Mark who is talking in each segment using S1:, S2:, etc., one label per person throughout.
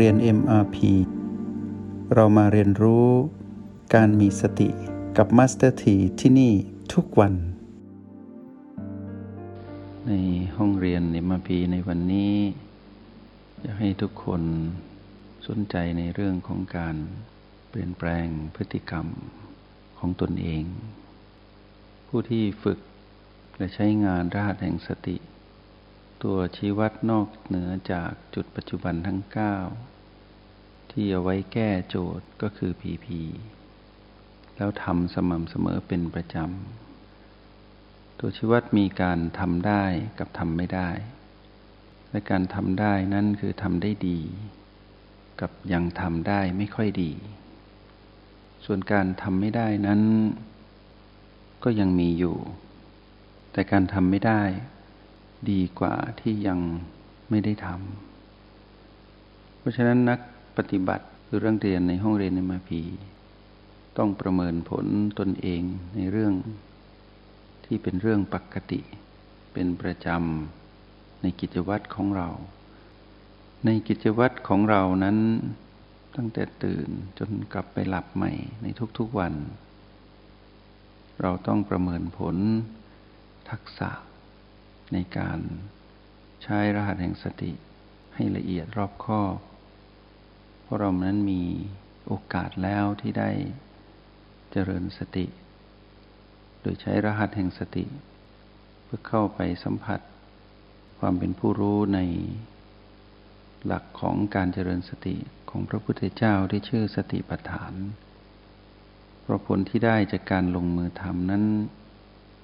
S1: เรียน MRP เรามาเรียนรู้การมีสติกับ Master T ที่ที่นี่ทุกวัน ในห้องเรียน MRP ในวันนี้อยากให้ทุกคนสนใจในเรื่องของการเปลี่ยนแปลงพฤติกรรมของตนเอง ผู้ที่ฝึกและใช้งานรหัสแห่งสติ ตัวชี้วัดนอกเหนือจากจุดปัจจุบันทั้ง 9 ที่เอาไว้แก้โจทย์ก็คือ PP แล้วทำสม่ำเสมอเป็นประจำ ตัวชี้วัดมีการทำได้กับทำไม่ได้ และการทำได้นั่นคือทำได้ดี กับยังทำได้ไม่ค่อยดี ส่วนการทำไม่ได้นั้น ก็ยังมีอยู่ แต่การทำไม่ได้ ดีกว่าที่ยังไม่ได้ทำเพราะฉะนั้นนักปฏิบัติหรือเรื่องเรียนในห้องเรียนในมาพีต้องประเมินผลตนเองในเรื่องที่เป็นเรื่องปกติ เป็นประจำในกิจวัตรของเรา ในกิจวัตรของเรานั้นตั้งแต่ตื่นจนกลับไปหลับใหม่ในทุกๆวัน เราต้องประเมินผลทักษะ ในการใช้รหัสแห่งสติให้ละเอียดรอบคอบเพราะเรานั้นมีโอกาสแล้วที่ได้เจริญสติ โดยใช้รหัสแห่งสติ เพื่อเข้าไปสัมผัส ความเป็นผู้รู้ในหลักของการเจริญสติของพระพุทธเจ้าที่ชื่อสติปัฏฐานเพราะผลที่ได้จากการลงมือทำนั้น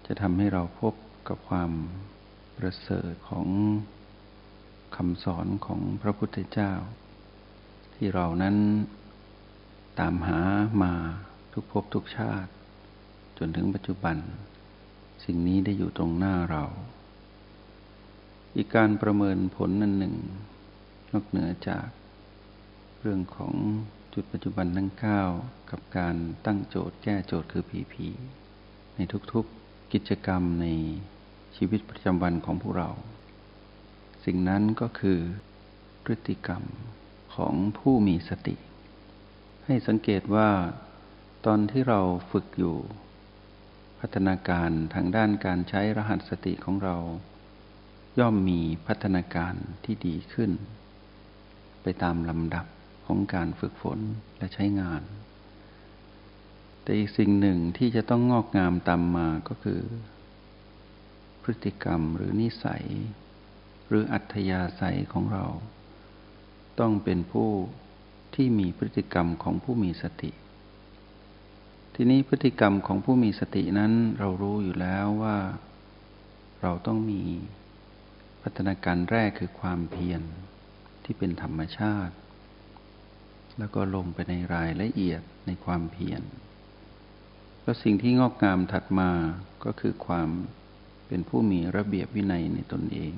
S1: จะทำให้เราพบกับความ ประเสริฐของคำสอนของพระพุทธเจ้า ที่เรานั้นตามหามาทุกภพทุกชาติ จนถึงปัจจุบัน สิ่งนี้ได้อยู่ตรงหน้าเรา อีกการประเมินผลนั้นหนึ่ง นอกเหนือจากเรื่องของจุดปัจจุบันทั้งเก้ากับการตั้งโจทย์แก้โจทย์คือผีผีในทุกๆกิจกรรมใน ชีวิตประจำวันของพวกเรา สิ่งนั้นก็คือพฤติกรรมของผู้มีสติ ให้สังเกตว่า ตอนที่เราฝึกอยู่ พัฒนาการทางด้านการใช้รหัสสติของเรา ย่อมมีพัฒนาการที่ดีขึ้น ไปตามลำดับของการฝึกฝนและใช้งาน แต่อีกสิ่งหนึ่งที่จะต้องงอกงามตามมาก็คือ ฤติกรรมหรือนิสัย หรืออัธยาศัยของเรา ต้องเป็นผู้ที่มีพฤติกรรมของผู้มีสติ ทีนี้พฤติกรรมของผู้มีสตินั้นเรารู้อยู่แล้วว่า เราต้องมีพัฒนาการแรกคือความเพียรที่เป็นธรรมชาติ แล้วก็ลงไปในรายละเอียดในความเพียรแล้วสิ่งที่งอกงามถัดมาก็คือความ เป็นผู้มีระเบียบวินัยในตนเอง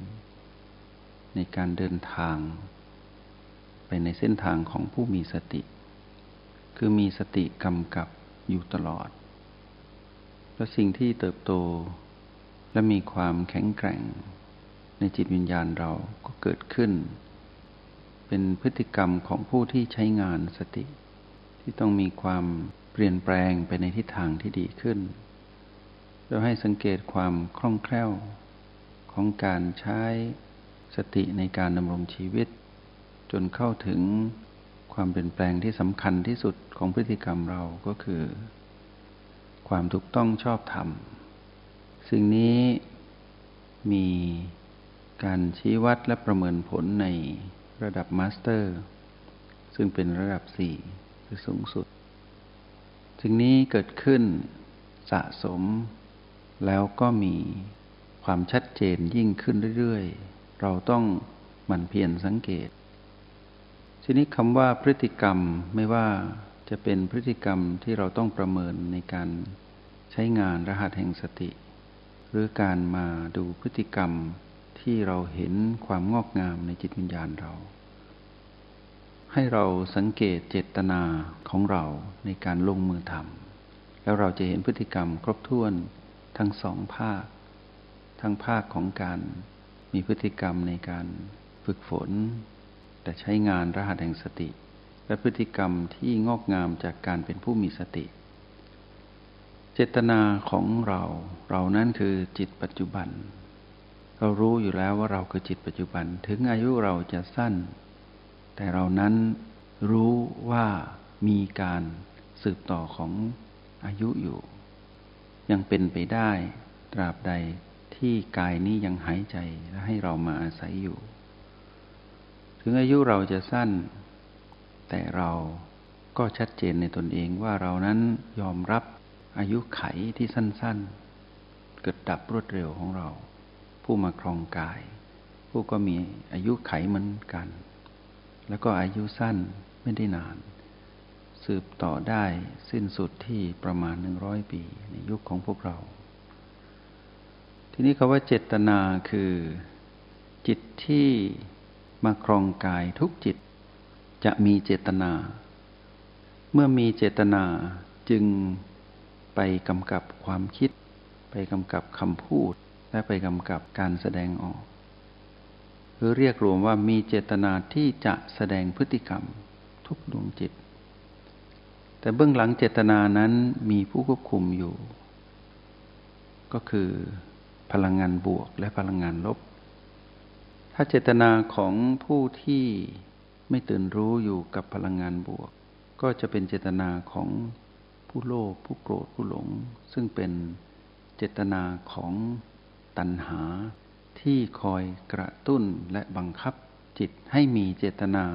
S1: ในการเดินทาง ไปในเส้นทางของผู้มีสติ คือมีสติกำกับอยู่ตลอด แล้วสิ่งที่เติบโตและมีความแข็งแกร่ง ในจิตวิญญาณเราก็เกิดขึ้น เป็นพฤติกรรมของผู้ที่ใช้งานสติ ที่ต้องมีความเปลี่ยนแปลงไปในทิศทางที่ดีขึ้น เราให้สังเกตความคล่องแคล่ว ของการใช้สติในการดำรงชีวิต จนเข้าถึงความเปลี่ยนแปลงที่สำคัญที่สุดของพฤติกรรมเราก็คือ ความถูกต้องชอบธรรม สิ่งนี้มีการชี้วัดและประเมินผลในระดับมาสเตอร์ ซึ่งเป็นระดับสี่คือสูงสุด สิ่งนี้เกิดขึ้นสะสม แล้วก็มีความชัดเจนยิ่งขึ้นเรื่อยๆ เราต้องหมั่นเพียรสังเกต ทีนี้คำว่าพฤติกรรมไม่ว่าจะเป็นพฤติกรรมที่เราต้องประเมินในการใช้งานรหัสแห่งสติ หรือการมาดูพฤติกรรมที่เราเห็นความงอกงามในจิตวิญญาณเรา ให้เราสังเกตเจตนาของเราในการลงมือทำแล้วเราจะเห็นพฤติกรรมครบถ้วน ทั้งสองภาค ทั้งภาคของการมีพฤติกรรมในการฝึกฝน แต่ใช้งานรหัสแห่งสติ และพฤติกรรมที่งอกงามจากการเป็นผู้มีสติ เจตนาของเราเรานั้นคือจิตปัจจุบัน เรารู้อยู่แล้วว่าเราคือจิตปัจจุบันถึงอายุเราจะสั้น แต่เรานั้นรู้ว่ามีการสืบต่อของอายุอยู่ ยังเป็นไปได้ ตราบใดที่กายนี้ยังหายใจและให้เรามาอาศัยอยู่ ถึงอายุเราจะสั้น แต่เราก็ชัดเจนในตนเองว่าเรานั้นยอมรับอายุไขที่สั้น ๆ เกิดดับรวดเร็วของเรา ผู้มาครองกาย ผู้ก็มีอายุไขเหมือนกัน แล้วก็อายุสั้นไม่ได้นาน สืบต่อได้สิ้นสุดที่ประมาณหนึ่งร้อยปี ในยุคของพวกเรา ทีนี้คาว่าเจตนาคือ จิตที่มาครองกายทุกจิต จะมีเจตนา เมื่อมีเจตนาจึงไปกำกับความคิด ไปกำกับคำพูด และไปกำกับการแสดงออก หรือเรียกรวมว่ามีเจตนาที่จะแสดงพฤติกรรม ทุกดวงจิต แต่เบื้องหลังเจตนานั้นมีผู้ควบคุมอยู่ ก็คือพลังงานบวกและพลังงานลบ ถ้าเจตนาของผู้ที่ไม่ตื่นรู้อยู่กับพลังงานบวก ก็จะเป็นเจตนาของผู้โลภผู้โกรธผู้หลง ซึ่งเป็นเจตนาของตัณหาที่คอยกระตุ้นและบังคับจิตให้มีเจตนา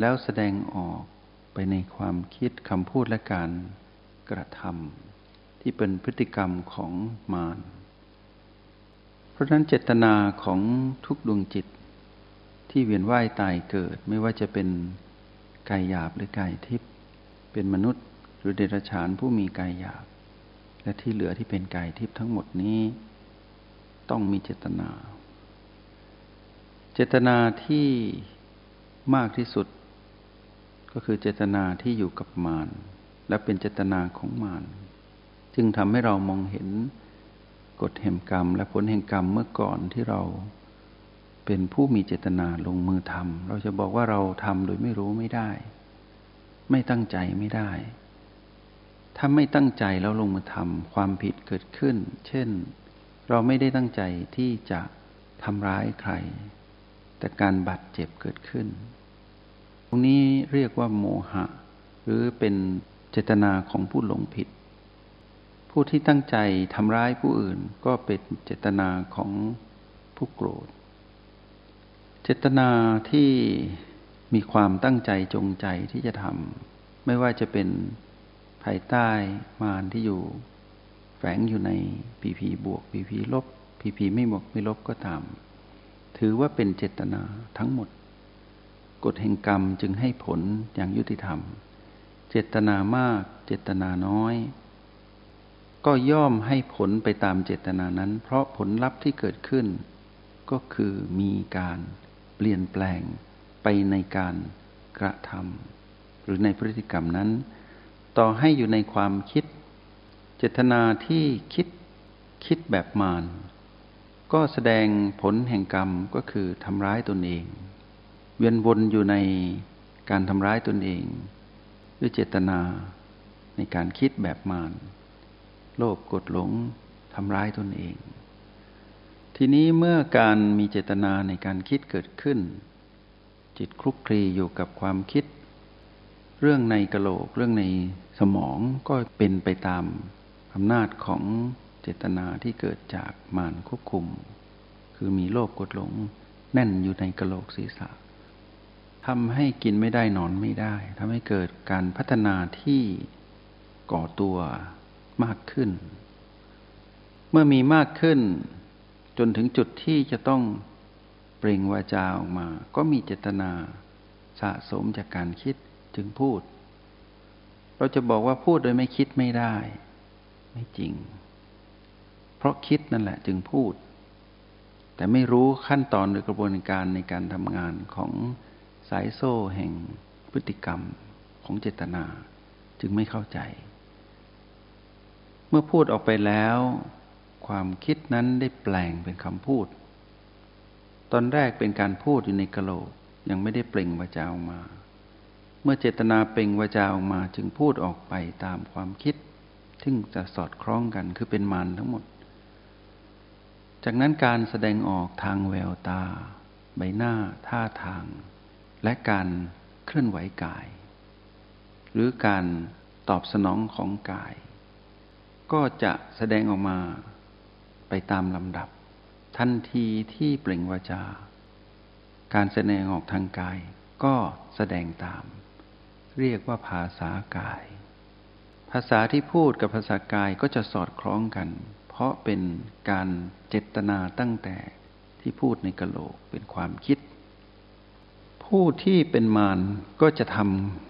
S1: แล้วแสดงออก ไปในความคิดคำพูดและการกระทำที่เป็นพฤติกรรมของมาร เพราะฉะนั้นเจตนาของทุกดวงจิต ที่เวียนว่ายตายเกิดไม่ว่าจะเป็นกายหยาบหรือกายทิพย์เป็นมนุษย์หรือเดรัจฉานผู้มีกายหยาบ และที่เหลือที่เป็นกายทิพย์ทั้งหมดนี้ ต้องมีเจตนา เจตนาที่มากที่สุด ก็คือเจตนาที่อยู่กับมารและเป็นเจตนาของมารจึงทำให้เรามองเห็นกฎแห่งกรรม และผลแห่งกรรมเมื่อก่อนที่เราเป็นผู้มีเจตนาลงมือทำเราจะบอกว่าเราทำโดยไม่รู้ไม่ได้ ไม่ตั้งใจไม่ได้ ถ้าไม่ตั้งใจแล้วลงมือทำความผิดเกิดขึ้น เช่น เราไม่ได้ตั้งใจที่จะทำร้ายใคร แต่การบาดเจ็บเกิดขึ้น รงนี้เรียกว่าโมหะ หรือเป็นเจตนาของผู้หลงผิด ผู้ที่ตั้งใจทำร้ายผู้อื่นก็เป็นเจตนาของผู้โกรธ เจตนาที่มีความตั้งใจจงใจที่จะทำไม่ว่าจะเป็นภายใต้มารที่อยู่ แฝงอยู่ในพีพีบวกพีพีลบพีพีไม่บวกไม่ลบก็ตาม ถือว่าเป็นเจตนาทั้งหมด กฎแห่งกรรมจึงให้ผลอย่างยุติธรรม เจตนามาก เจตนาน้อย ก็ย่อมให้ผลไปตามเจตนานั้น เพราะผลลัพธ์ที่เกิดขึ้น ก็คือมีการเปลี่ยนแปลงไปในการกระทำหรือในพฤติกรรมนั้น ต่อให้อยู่ในความคิด เจตนาที่คิดคิดแบบมารก็แสดงผลแห่งกรรมก็คือทำร้ายตนเอง เวียนวนอยู่ในการทำร้ายตนเอง ด้วยเจตนาในการคิดแบบมารโลภกดหลงทำร้ายตนเอง ทีนี้เมื่อการมีเจตนาในการคิดเกิดขึ้น จิตคลุกคลีอยู่กับความคิด เรื่องในกระโหลกเรื่องในสมองก็เป็นไปตามอำนาจของเจตนาที่เกิดจากมารควบคุม คือมีโลภกดหลงแน่นอยู่ในกระโหลกศีรษะ ทำให้กินไม่ได้นอนไม่ได้ทำให้เกิดการพัฒนาที่ก่อตัวมากขึ้น เมื่อมีมากขึ้น จนถึงจุดที่จะต้องเปล่งวาจาออกมา ก็มีเจตนาสะสมจากการคิดจึงพูด เราจะบอกว่าพูดโดยไม่คิดไม่ได้ ไม่จริง เพราะคิดนั่นแหละจึงพูด แต่ไม่รู้ขั้นตอนหรือกระบวนการในการทำงานของ สายโซ่แห่งพฤติกรรมของเจตนาจึงไม่เข้าใจ เมื่อพูดออกไปแล้ว ความคิดนั้นได้แปลงเป็นคำพูด ตอนแรกเป็นการพูดอยู่ในกะโหลกยังไม่ได้เปล่งวาจาออกมา เมื่อเจตนาเปล่งวาจาออกมาจึงพูดออกไปตามความคิด ซึ่งจะสอดคล้องกันคือเป็นมารทั้งหมด จากนั้นการแสดงออกทางแววตา ใบหน้าท่าทาง และการเคลื่อนไหวกาย หรือการตอบสนองของกาย ก็จะแสดงออกมาไปตามลำดับ ทันทีที่เปล่งวาจา การแสดงออกทางกายก็แสดงตาม เรียกว่าภาษากาย ภาษาที่พูดกับภาษากายก็จะสอดคล้องกัน เพราะเป็นการเจตนาตั้งแต่ที่พูดในกะโหลกเป็นความคิด ผู้ที่เป็นมารก็จะท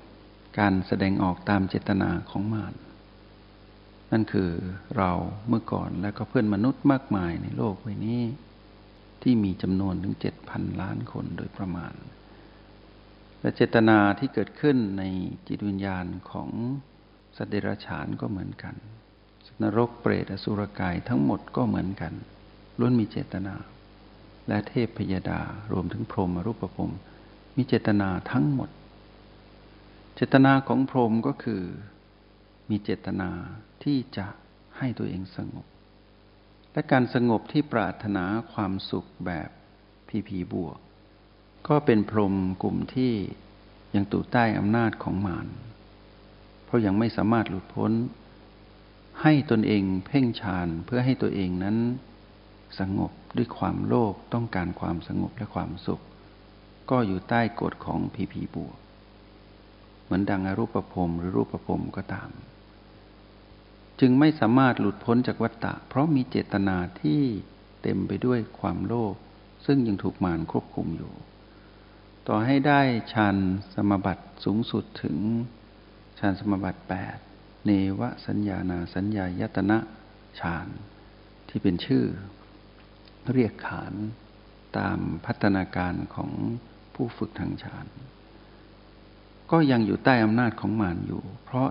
S1: ำการแสดงออกตามเจตนาของมารนั่นคือเราเมื่อก่อนแล้วก็เพื่อนมนุษย์มากมายในโลกใบนี้ ที่มีจำนวนถึงเจ็ดพันล้านคนโดยประมาณ และเจตนาที่เกิดขึ้นในจิตวิญญาณของสัตว์เดรัจฉานก็เหมือนกันนรกเปรตอสุรกายทั้งหมดก็เหมือนกันล้วนมีเจตนา และเทพพยดารวมถึงพรหมรูปภพ มีเจตนาทั้งหมด เจตนาของพรหมก็คือ มีเจตนาที่จะให้ตัวเองสงบ และการสงบที่ปรารถนาความสุขแบบพีพีบวก ก็เป็นพรหมกลุ่มที่ยังตู่ใต้อำนาจของมารเพราะยังไม่สามารถหลุดพ้น ให้ตนเองเพ่งฌานเพื่อให้ตัวเองนั้น สงบด้วยความโลภต้องการความสงบและความสุข ก็อยู่ใต้กฎของพีพีบวก เหมือนดังอรูปภพหรือรูปภพก็ตาม จึงไม่สามารถหลุดพ้นจากวัฏฏะ เพราะมีเจตนาที่เต็มไปด้วยความโลภซึ่งยังถูกมารควบคุมอยู่ ต่อให้ได้ฌานสมบัติสูงสุดถึงฌานสมบัติแปดเนวสัญญานาสัญญายตนะฌานที่เป็นชื่อ เรียกขานตามพัฒนาการของ ผู้ฝึกทางฌานก็ยังอยู่ใต้อำนาจของมารอยู่ เพราะ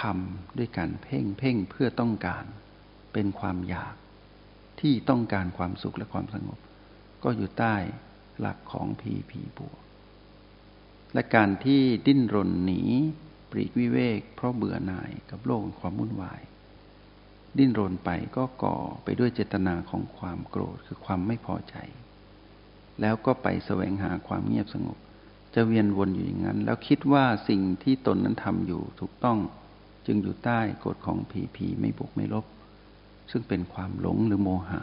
S1: ทำด้วยการเพ่งเพ่งเพื่อต้องการเป็นความอยากที่ต้องการความสุขและความสงบ ก็อยู่ใต้หลักของผีผีบวก และการที่ดิ้นรนหนีปรีกวิเวก เพราะเบื่อหน่ายกับโลกความวุ่นวาย ดิ้นรนไปก็ก่อไปด้วยเจตนาของความโกรธคือความไม่พอใจ แล้วก็ไปแสวงหาความเงียบสงบ จะเวียนวนอยู่อย่างนั้น แล้วคิดว่าสิ่งที่ตนนั้นทำอยู่ถูกต้องจึงอยู่ใต้กฎของผีผีไม่บวกไม่ลบ ซึ่งเป็นความหลงหรือโมหะ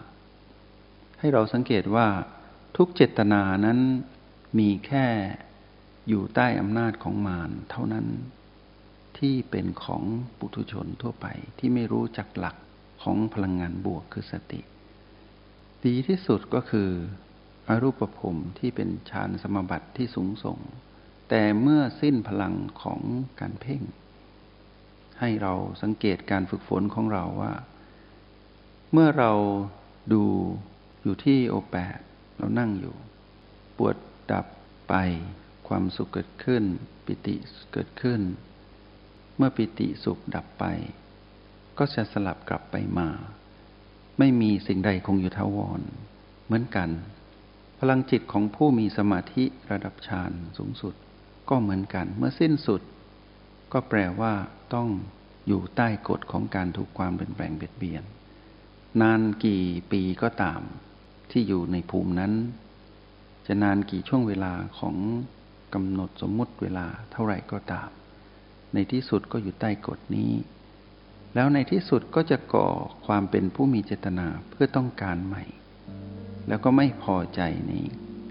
S1: ให้เราสังเกตว่าทุกเจตนานั้นมีแค่อยู่ใต้อำนาจของมารเท่านั้นที่เป็นของปุถุชนทั่วไปที่ไม่รู้จักหลักของพลังงานบวกคือสติ ดีที่สุดก็คือ อรูปภพที่เป็นฌานสมบัติที่สูงส่ง แต่เมื่อสิ้นพลังของการเพ่ง ให้เราสังเกตการฝึกฝนของเราว่า เมื่อเราดูอยู่ที่โอแปดเรานั่งอยู่ ปวดดับไปความสุขเกิดขึ้น ปิติเกิดขึ้น เมื่อปิติสุขดับไป ก็จะสลับกลับไปมา ไม่มีสิ่งใดคงอยู่ทาวร เหมือนกัน ลังจิตของผู้มีสมาธิระดับฌานสูงสุด ก็เหมือนกันเมื่อสิ้นสุด ก็แปลว่าต้องอยู่ใต้กฎของการถูกความเปลี่ยนแปลงเบียดเบียน นานกี่ปีก็ตาม ที่อยู่ในภูมินั้น จะนานกี่ช่วงเวลาของกำหนดสมมุติเวลาเท่าไหร่ก็ตาม ในที่สุดก็อยู่ใต้กฎนี้ แล้วในที่สุดก็จะก่อความเป็นผู้มีเจตนาเพื่อต้องการใหม่ แล้วก็ไม่พอใจใน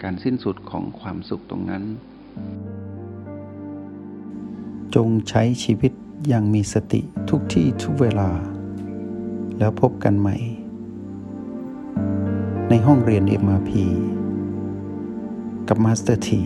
S1: การสิ้นสุดของความสุขตรงนั้น
S2: จงใช้ชีวิตอย่างมีสติทุกที่ทุกเวลา แล้วพบกันใหม่ ในห้องเรียน MRP กับมาสเตอร์ที